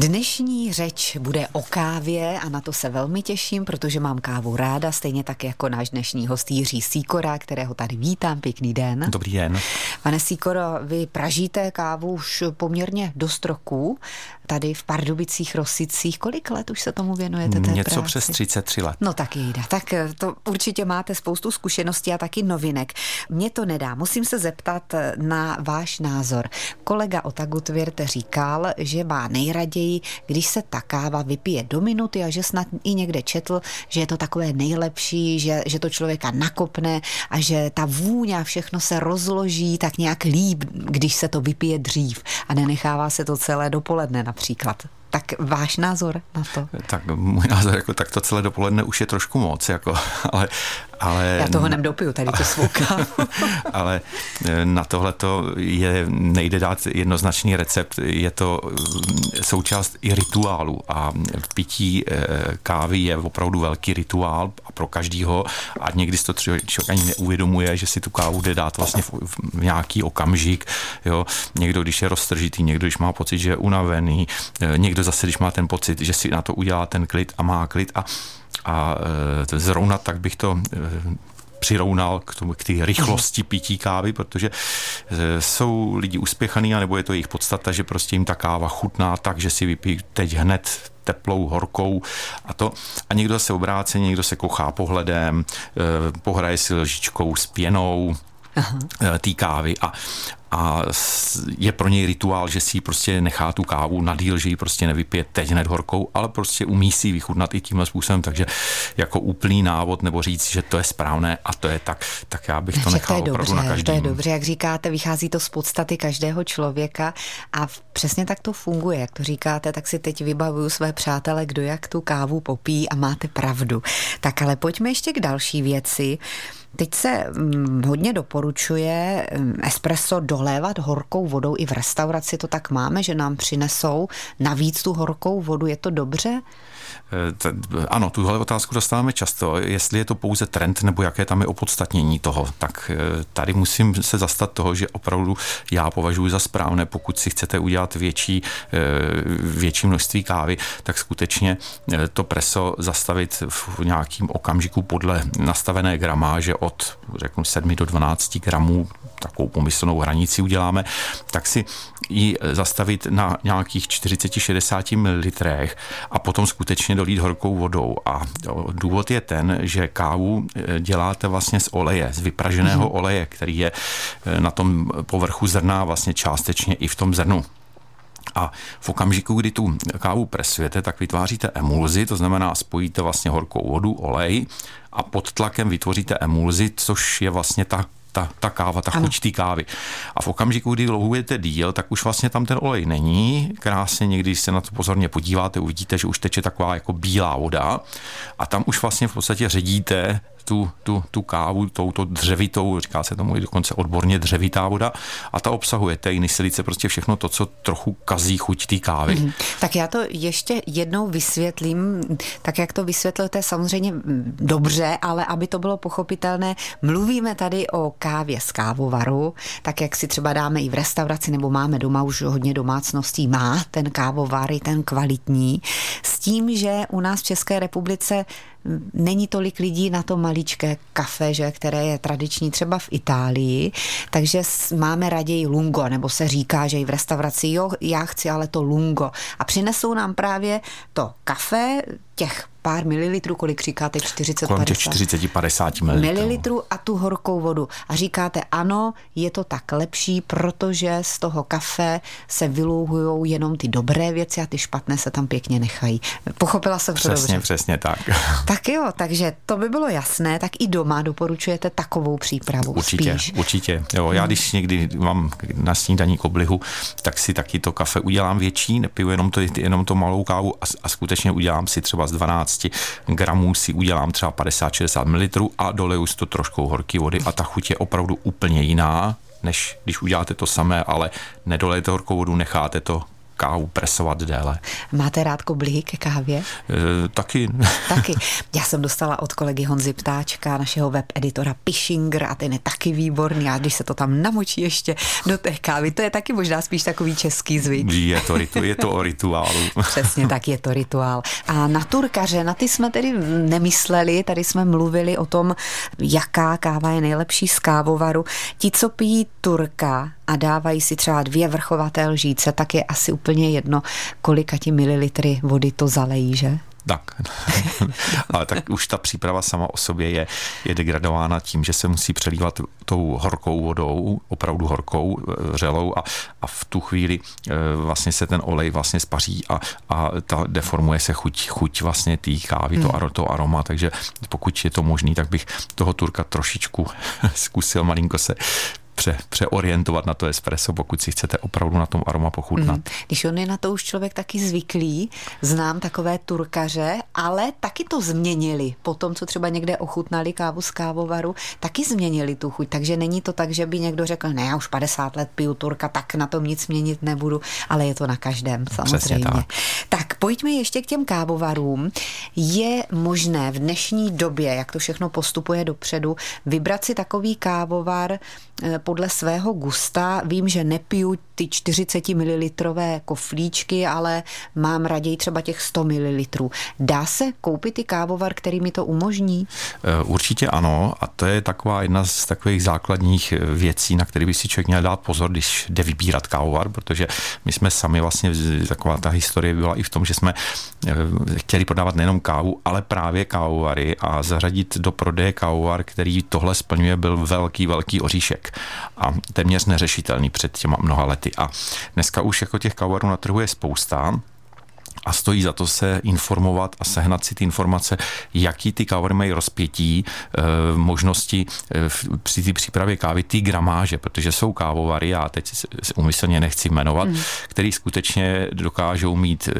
Dnešní řeč bude o kávě a na to se velmi těším, protože mám kávu ráda, stejně tak jako náš dnešní host Jiří Síkora, kterého tady vítám. Pěkný den. Dobrý den. Pane Síkoro, vy pražíte kávu už poměrně dost roků tady v Pardubicích, Rosicích. Kolik let už se tomu věnujete té Něco práci? přes 33 let. No tak jde. Tak eh, to určitě máte spoustu zkušeností a taky novinek. Mně to nedá. Musím se zeptat eh, na váš názor. Kolega Otagutvirt říkal, že má nejraději, když se ta káva vypije do minuty a že snad i někde četl, že je to takové nejlepší, že, že to člověka nakopne a že ta vůně a všechno se rozloží tak nějak líp, když se to vypije dřív a nenechává se to celé dopoledne například. Tak váš názor na to? Tak můj názor, jako tak to celé dopoledne už je trošku moc, jako, ale, ale... Já toho nedopiju, tady to svou ale eh, na tohle to je, nejde dát jednoznačný recept, je to eh, součást i rituálu. A pití eh, kávy je opravdu velký rituál a pro každýho. A někdy si to člověk ani neuvědomuje, že si tu kávu jde dát vlastně v, v nějaký okamžik, jo. Někdo, když je roztržitý, někdo, když má pocit, že je unavený, někdo zase, když má ten pocit, že si na to udělá ten klid a má klid. A a zrovna tak bych to přirovnal k, tomu, k té rychlosti pití kávy, protože jsou lidi uspěchaný, anebo je to jejich podstata, že prostě jim ta káva chutná tak, že si vypijí teď hned teplou, horkou a to. A někdo se obráceně, někdo se kochá pohledem, pohraje si lžičkou s pěnou, té kávy a, a je pro něj rituál, že si prostě nechá tu kávu na díl, že ji prostě nevypije teď hned horkou, ale prostě umí si vychutnat i tímhle způsobem, takže jako úplný návod nebo říct, že to je správné a to je tak, tak já bych to nechal to je opravdu dobře, na každém. To je dobře, jak říkáte, vychází to z podstaty každého člověka a přesně tak to funguje, jak to říkáte, tak si teď vybavuju své přátele, kdo jak tu kávu popí a máte pravdu. Tak ale pojďme ještě k další věci. Teď se hm, hodně doporučuje hm, espresso dolévat horkou vodou i v restauraci, to tak máme, že nám přinesou navíc tu horkou vodu, je to dobře? Ano, tuhle otázku dostáváme často, jestli je to pouze trend nebo jaké tam je opodstatnění toho. Tak eh, tady musím se zastat toho, že opravdu já považuji za správné, pokud si chcete udělat větší, eh, větší množství kávy, tak skutečně eh, to preso zastavit v nějakým okamžiku podle nastavené gramáže od řeknu 7 do 12 gramů, takovou pomyslnou hranici uděláme, tak si ji zastavit na nějakých 40-60 ml a potom skutečně dolít horkou vodou. A důvod je ten, že kávu eh, děláte vlastně z oleje, z vypraženého mm-hmm. oleje, který je eh, na tom povrchu zrna vlastně částečně i v tom zrnu. A v okamžiku, kdy tu kávu presujete, tak vytváříte emulzi, to znamená spojíte vlastně horkou vodu, olej a pod tlakem vytvoříte emulzi, což je vlastně ta ta, ta káva, ta chuť té kávy. A v okamžiku, kdy louhujete díl, tak už vlastně tam ten olej není. Krásně někdy, když se na to pozorně podíváte, uvidíte, že už teče taková jako bílá voda a tam už vlastně v podstatě ředíte tu, tu, tu kávu touto dřevitou, říká se tomu i dokonce odborně dřevitá voda a ta obsahuje tejny, silice, prostě všechno to, co trochu kazí chuť té kávy. Mm. Tak já to ještě jednou vysvětlím, tak jak to vysvětlujete samozřejmě dobře, ale aby to bylo pochopitelné, mluvíme tady o kávě z kávovaru, tak jak si třeba dáme i v restauraci nebo máme doma už hodně domácností, má ten kávovar, ten kvalitní, s tím, že u nás v České republice není tolik lidí na to maličké kafe, že, které je tradiční třeba v Itálii, takže máme raději lungo, nebo se říká, že i v restauraci, jo, já chci ale to lungo. A přinesou nám právě to kafe, těch pár mililitrů, kolik říkáte, 40, Kolem 50? 40, 50 mililitrů. mililitrů a tu horkou vodu. A říkáte, ano, je to tak lepší, protože z toho kafe se vylouhují jenom ty dobré věci a ty špatné se tam pěkně nechají. Pochopila jsem přesně, to dobře. Přesně, přesně tak. Tak jo, takže to by bylo jasné, tak i doma doporučujete takovou přípravu Určitě, spíš. určitě. Jo, já když někdy mám na snídaní koblihu, tak si taky to kafe udělám větší, nepiju jenom to, jenom to malou kávu a, a skutečně udělám si třeba z 12 gramů si udělám třeba 50-60 ml a doleju si to trošku horké vody a ta chuť je opravdu úplně jiná, než když uděláte to samé, ale nedolejete horkou vodu, necháte to kávu presovat déle. Máte rád koblihy ke kávě? E, taky. Taky. Já jsem dostala od kolegy Honzy Ptáčka, našeho web editora Pishinger a ten je taky výborný a když se to tam namočí ještě do té kávy, to je taky možná spíš takový český zvyk. Je to, ritu, je to o rituálu. Přesně tak, je to rituál. A na turkaře, na ty jsme tedy nemysleli, tady jsme mluvili o tom, jaká káva je nejlepší z kávovaru. Ti, co pijí turka a dávají si třeba dvě vrchovaté lžíce, tak je asi úplně jedno, kolika ti mililitry vody to zalejí, že? Tak, ale tak už ta příprava sama o sobě je, je degradována tím, že se musí přelívat tou horkou vodou, opravdu horkou, eh, řelou a, a v tu chvíli eh, vlastně se ten olej vlastně spaří a, a ta deformuje se chuť, chuť vlastně té kávy, to, to aroma, takže pokud je to možný, tak bych toho turka trošičku zkusil malinko se pře, přeorientovat na to espresso, pokud si chcete opravdu na tom aroma pochutnat. Mm. Když on je na to už člověk taky zvyklý, znám takové turkaře, ale taky to změnili. Po tom, co třeba někde ochutnali kávu z kávovaru, taky změnili tu chuť. Takže není to tak, že by někdo řekl, ne, já už 50 let piju turka, tak na tom nic měnit nebudu, ale je to na každém, samozřejmě. tak. tak pojďme ještě k těm kávovarům. Je možné v dnešní době, jak to všechno postupuje dopředu, vybrat si takový kávovar, eh, podle svého gusta. Vím, že nepiju ty 40 ml koflíčky, ale mám raději třeba těch 100 ml. Dá se koupit i kávovar, který mi to umožní? Eh, určitě ano a to je taková jedna z takových základních eh, věcí, na které by si člověk měl dát pozor, když jde vybírat kávovar, protože my jsme sami vlastně, taková ta historie byla i v tom, že jsme eh, chtěli prodávat nejenom kávu, ale právě kávovary a zařadit do prodeje kávovar, který tohle splňuje, byl velký, velký oříšek a téměř neřešitelný před těma mnoha lety. A dneska už jako těch kávovarů na trhu je spousta, a stojí za to se informovat a sehnat si ty informace, jaký ty kávary mají rozpětí, e, možnosti e, při té přípravě kávy, ty gramáže, protože jsou kávovary, já teď umyslně nechci jmenovat, mm. který skutečně dokážou mít e,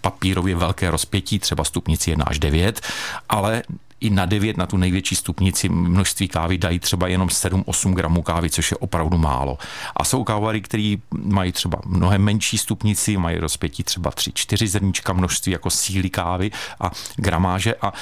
papírově velké rozpětí, třeba stupnici 1 až 9, ale i na 9 na tu největší stupnici množství kávy dají třeba jenom 7-8 gramů kávy, což je opravdu málo. A jsou kávary, které mají třeba mnohem menší stupnici, mají rozpětí třeba 3-4 zrníčka množství jako síly kávy a gramáže a,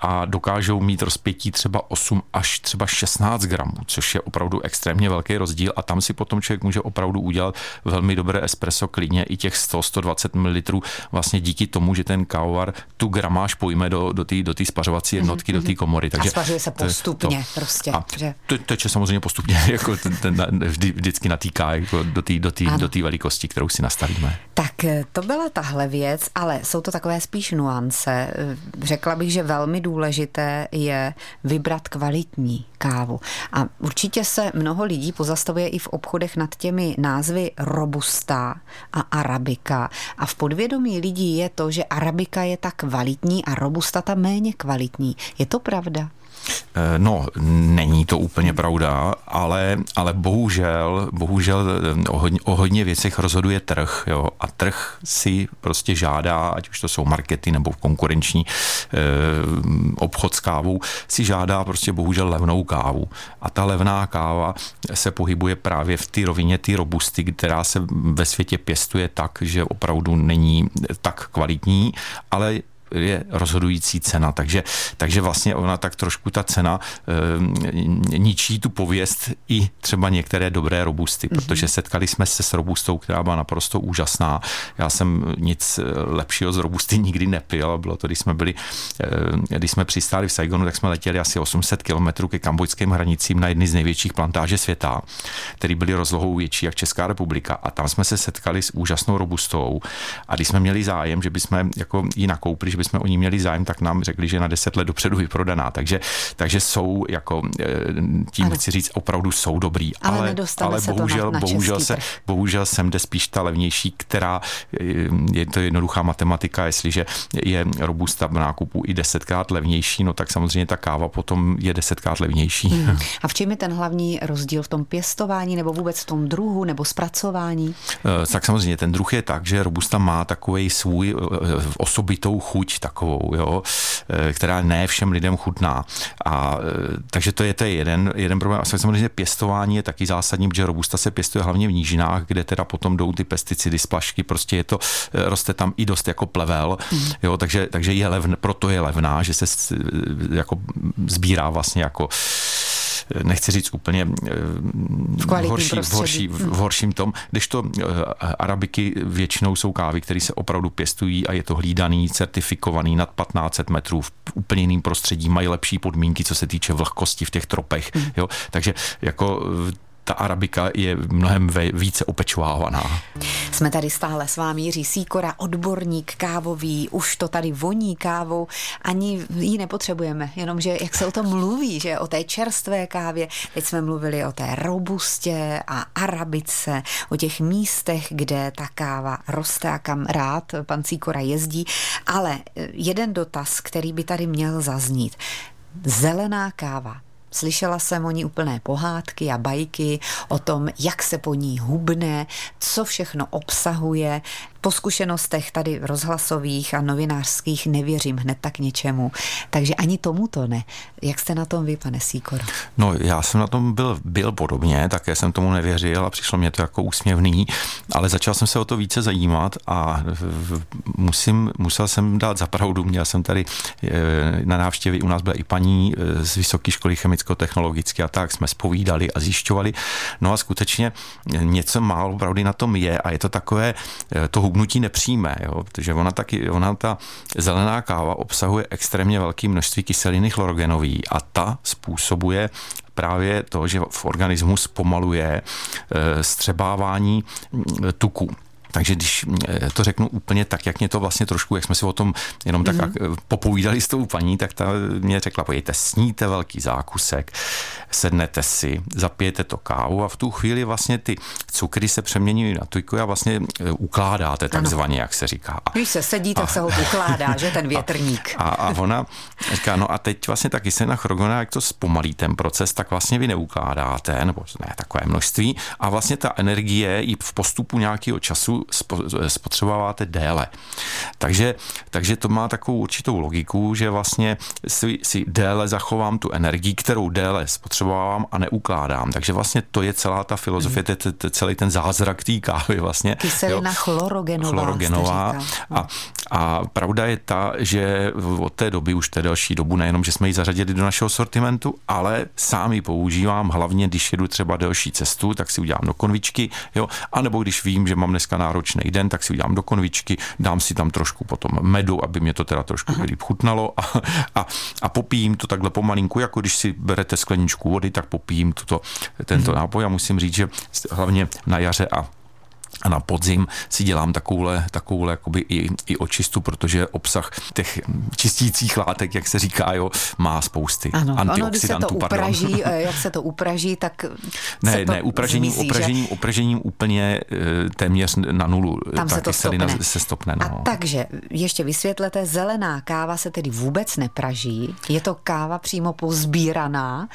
a dokážou mít rozpětí třeba 8 až třeba 16 gramů, což je opravdu extrémně velký rozdíl a tam si potom člověk může opravdu udělat velmi dobré espresso klidně i těch 100-120 ml vlastně díky tomu, že ten kávovar tu gramáž pojme do, do té do spařovací jednotky látky do té komory. Takže a spařuje se postupně to, prostě. A že... to, teče samozřejmě postupně, jako ten, ten, vždy, vždycky natýká jako do té do do velikosti, kterou si nastavíme. Tak eh, to byla tahle věc, ale jsou to takové spíš nuance. Eh, řekla bych, že velmi důležité je vybrat kvalitní kávu. A určitě se mnoho lidí pozastavuje i v obchodech nad těmi názvy Robusta a Arabika. A v podvědomí lidí je to, že Arabika je ta kvalitní a Robusta ta méně kvalitní. Je to pravda? Eh, no, není to úplně pravda, ale, ale bohužel, bohužel eh, o hodně, o hodně věcech rozhoduje trh, jo, a trh si prostě žádá, ať už to jsou markety nebo konkurenční eh, obchod s kávou, si žádá prostě bohužel levnou kávu. A ta levná káva se pohybuje právě v té rovině ty robusty, která se ve světě pěstuje tak, že opravdu není tak kvalitní, ale je rozhodující cena. Takže, takže vlastně ona tak trošku ta cena e, ničí tu pověst i třeba některé dobré robusty, mm-hmm. protože setkali jsme se s robustou, která byla naprosto úžasná. Já jsem nic eh, lepšího z robusty nikdy nepil. Bylo to, když jsme byli, e, když jsme přistáli v Saigonu, tak jsme letěli asi 800 kilometrů ke kambojským hranicím na jedny z největších plantáže světa, které byly rozlohou větší jak Česká republika. A tam jsme se setkali s úžasnou robustou. A když jsme měli zájem, že bychom jako ji nakoupili, že bychom o ní měli zájem, tak nám řekli, že na deset let dopředu vyprodaná. Takže, takže jsou, jako eh, tím ano. chci říct, opravdu jsou dobrý. Ale, ale, ale bohužel, na, na bohužel, se, bohužel sem jde spíš ta levnější, která eh, je to jednoduchá matematika, jestliže je robusta v nákupu i desetkrát levnější, no tak samozřejmě ta káva potom je desetkrát levnější. Hmm. A v čem je ten hlavní rozdíl v tom pěstování nebo vůbec v tom druhu nebo zpracování? Eh, tak samozřejmě ten druh je tak, že robusta má takový svůj osobitou chuť chuť takovou, jo, eh, která ne všem lidem chutná. A, takže to je, to je jeden, jeden problém. A samozřejmě pěstování je taky zásadní, protože robusta se pěstuje hlavně v nížinách, kde teda potom jdou ty pesticidy, splašky, prostě je to, roste tam i dost jako plevel, mm. jo, takže, takže je levn, proto je levná, že se jako sbírá vlastně jako nechci říct úplně eh, v, horší, v, horší, v horším tom, když to eh, arabiky většinou jsou kávy, které se opravdu pěstují a je to hlídaný, certifikovaný nad 1500 metrů v úplně jiným prostředí, mají lepší podmínky, co se týče vlhkosti v těch tropech. Hmm. Jo? Takže jako ta arabika je mnohem více opečovávaná. Jsme tady stále s vámi Jiří Síkora, odborník kávový, už to tady voní kávou, ani ji nepotřebujeme, jenomže jak se o tom mluví, že o té čerstvé kávě, teď jsme mluvili o té robustě a arabice, o těch místech, kde ta káva roste a kam rád pan Síkora jezdí, ale jeden dotaz, který by tady měl zaznít. Zelená káva, Slyšela jsem o ní úplné pohádky a bajky o tom, jak se po ní hubne, co všechno obsahuje, po zkušenostech tady rozhlasových a novinářských nevěřím hned tak něčemu. Takže ani tomuto ne. Jak jste na tom vy, pane Síkor? No, já jsem na tom byl, byl podobně, také jsem tomu nevěřil a přišlo mě to jako úsměvný, ale začal jsem se o to více zajímat a musím, musel jsem dát za pravdu. Měl jsem tady eh, na návštěvě, u nás byla i paní eh, z Vysoké školy chemicko-technologické a tak jsme spovídali a zjišťovali. No a skutečně něco málo pravdy na tom je a je to takové eh, to hubnutí nepřijme, jo? protože ona taky, ona ta zelená káva obsahuje extrémně velké množství kyseliny chlorogenový a ta způsobuje právě to, že v organismu zpomaluje eh, střebávání mm, tuku. Takže když eh, to řeknu úplně tak, jak mě to vlastně trošku, jak jsme si o tom jenom tak mm-hmm. popovídali s tou paní, tak ta mě řekla, pojďte, sníte velký zákusek, sednete si, zapijete to kávu a v tu chvíli vlastně ty cukry se přemění na tujku a vlastně eh, ukládáte takzvaně, jak se říká. Když se sedí, tak a, se ho ukládá, že ten větrník. A, a ona říká, no a teď vlastně taky se na chorogona, jak to zpomalí ten proces, tak vlastně vy neukládáte, nebo ne takové množství a vlastně ta energie i v postupu nějakého času spotřebováváte déle. Takže, takže to má takovou určitou logiku, že vlastně si, si déle zachovám tu energii, kterou déle spotřebovávám a neukládám. Takže vlastně to je celá ta filozofie, mm. celý ten zázrak té kávy vlastně. Kyselina chlorogenová. chlorogenová. A, a pravda je ta, že od té doby, už té další dobu, nejenom, že jsme ji zařadili do našeho sortimentu, ale sám ji používám, hlavně když jedu třeba delší cestu, tak si udělám do konvičky, jo, anebo když vím, že mám dneska náročný den, tak si udělám do konvičky, dám si tam trošku potom medu, aby mě to teda trošku líp chutnalo a, a, a popijím to takhle pomalinku, jako když si berete skleničku vody, tak popijím tuto, tento nápoj. A musím říct, že hlavně na jaře a a na podzim si dělám takovouhle, takovouhle jakoby i, i očistu, protože obsah těch čistících látek, jak se říká, jo, má spousty. Ano, ono, když se to upraží, eh, jak se to upraží, tak Ne, se to ne, upražením, zmizí, upražením, že? upražením úplně eh, téměř na nulu. Tam ta se to stopne. se stopne. No. A takže, ještě vysvětlete, zelená káva se tedy vůbec nepraží, je to káva přímo pozbíraná,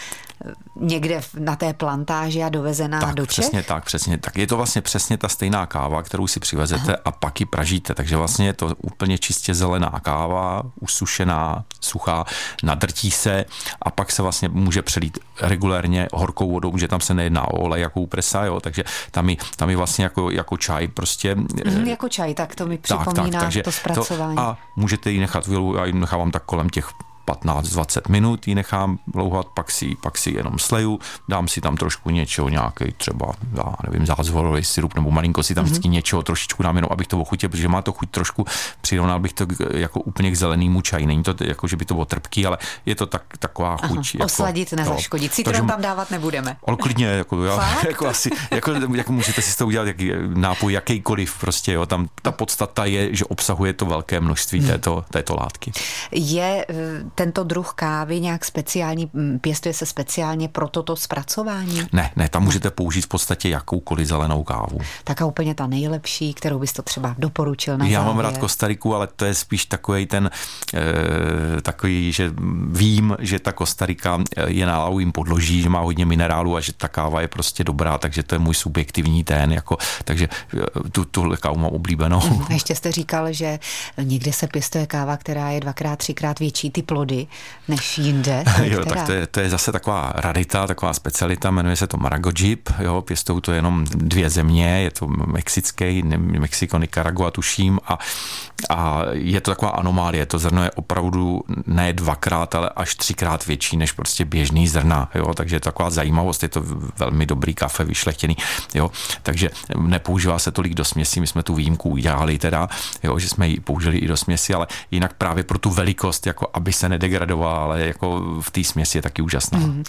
eh, někde na té plantáži a dovezená tak, do Čech? přesně tak, přesně tak. Je to vlastně přesně ta stejná káva, kterou si přivezete Aha. a pak ji pražíte. Takže vlastně je to úplně čistě zelená káva, usušená, suchá, nadrtí se a pak se vlastně může přelít regulérně horkou vodou, že tam se nejedná o olej jako u presa, jo, takže tam je, tam je vlastně jako, jako čaj prostě. Mm, jako čaj, tak to mi připomíná tak, tak, takže to zpracování. To, a můžete ji nechat, já ji nechávám tak kolem těch 15-20 minut ji nechám louhat, pak si, pak si jenom sleju, dám si tam trošku něčeho, nějaký třeba, já nevím, zázvorový syrup, nebo malinko si tam mm-hmm. vždycky něčeho trošičku dám, jenom abych to ochutil, protože má to chuť trošku, přirovnal bych to jako úplně k zelenému čaji. Není to jako, že by to bylo trpký, ale je to tak, taková chuť. Aha, jako, osladit, nezaškodit. Citron tam dávat nebudeme. Ale klidně, jako, já, jako asi, jako, jako, můžete si to udělat jaký, nápoj jakýkoliv, prostě, jo, tam ta podstata je, že obsahuje to velké množství hmm. této, této látky. Je eh, tento druh kávy nějak speciální, pěstuje se speciálně pro toto zpracování? Ne, ne, tam můžete použít v podstatě jakoukoliv zelenou kávu. Tak a úplně ta nejlepší, kterou bys to třeba doporučil na Já závěr. mám rád Kostariku, ale to je spíš takový ten, e, takový, že vím, že ta Kostarika je na lavovým podloží, že má hodně minerálu a že ta káva je prostě dobrá, takže to je můj subjektivní ten, jako, takže tu, tuhle kávu mám oblíbenou. A ještě jste říkal, že někde se pěstuje káva, která je dvakrát, třikrát větší ty plody než jinde. jo, tak to je, to je zase taková rarita, taková specialita, jmenuje se to Maragojib, jo, pěstou to jenom dvě země, je to mexický, Mexiko, Nicaragua tuším a, a je to taková anomálie, to zrno je opravdu ne dvakrát, ale až třikrát větší než prostě běžný zrna, jo, takže je to taková zajímavost, je to velmi dobrý kafe, vyšlechtěný, jo, takže nepoužívá se tolik do směsi, my jsme tu výjimku udělali teda, jo, že jsme ji použili i do směsi, ale jinak právě pro tu velikost, jako aby se nedegradovala, ale jako v té směsi je taky úžasná. Mm.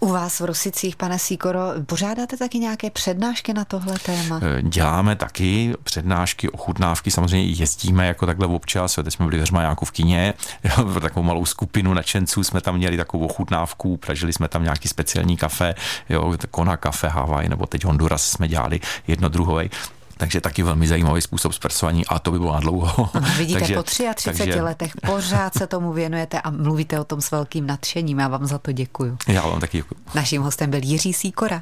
U vás v Rosicích, pane Síkoro, pořádáte taky nějaké přednášky na tohle téma? Eh, děláme taky přednášky, ochutnávky, samozřejmě jezdíme jako takhle občas, teď jsme byli ve Řmajáku v kině, pro takovou malou skupinu nadšenců jsme tam měli takovou ochutnávku, pražili jsme tam nějaký speciální kafe, jo, Kona kafe Hawaii, nebo teď Honduras jsme dělali jedno druhové, takže taky velmi zajímavý způsob zpracování a to by bylo na dlouho. No, vidíte, takže, po 33 takže... letech pořád se tomu věnujete a mluvíte o tom s velkým nadšením. Já vám za to děkuji. Já vám taky děkuji. Naším hostem byl Jiří Síkora.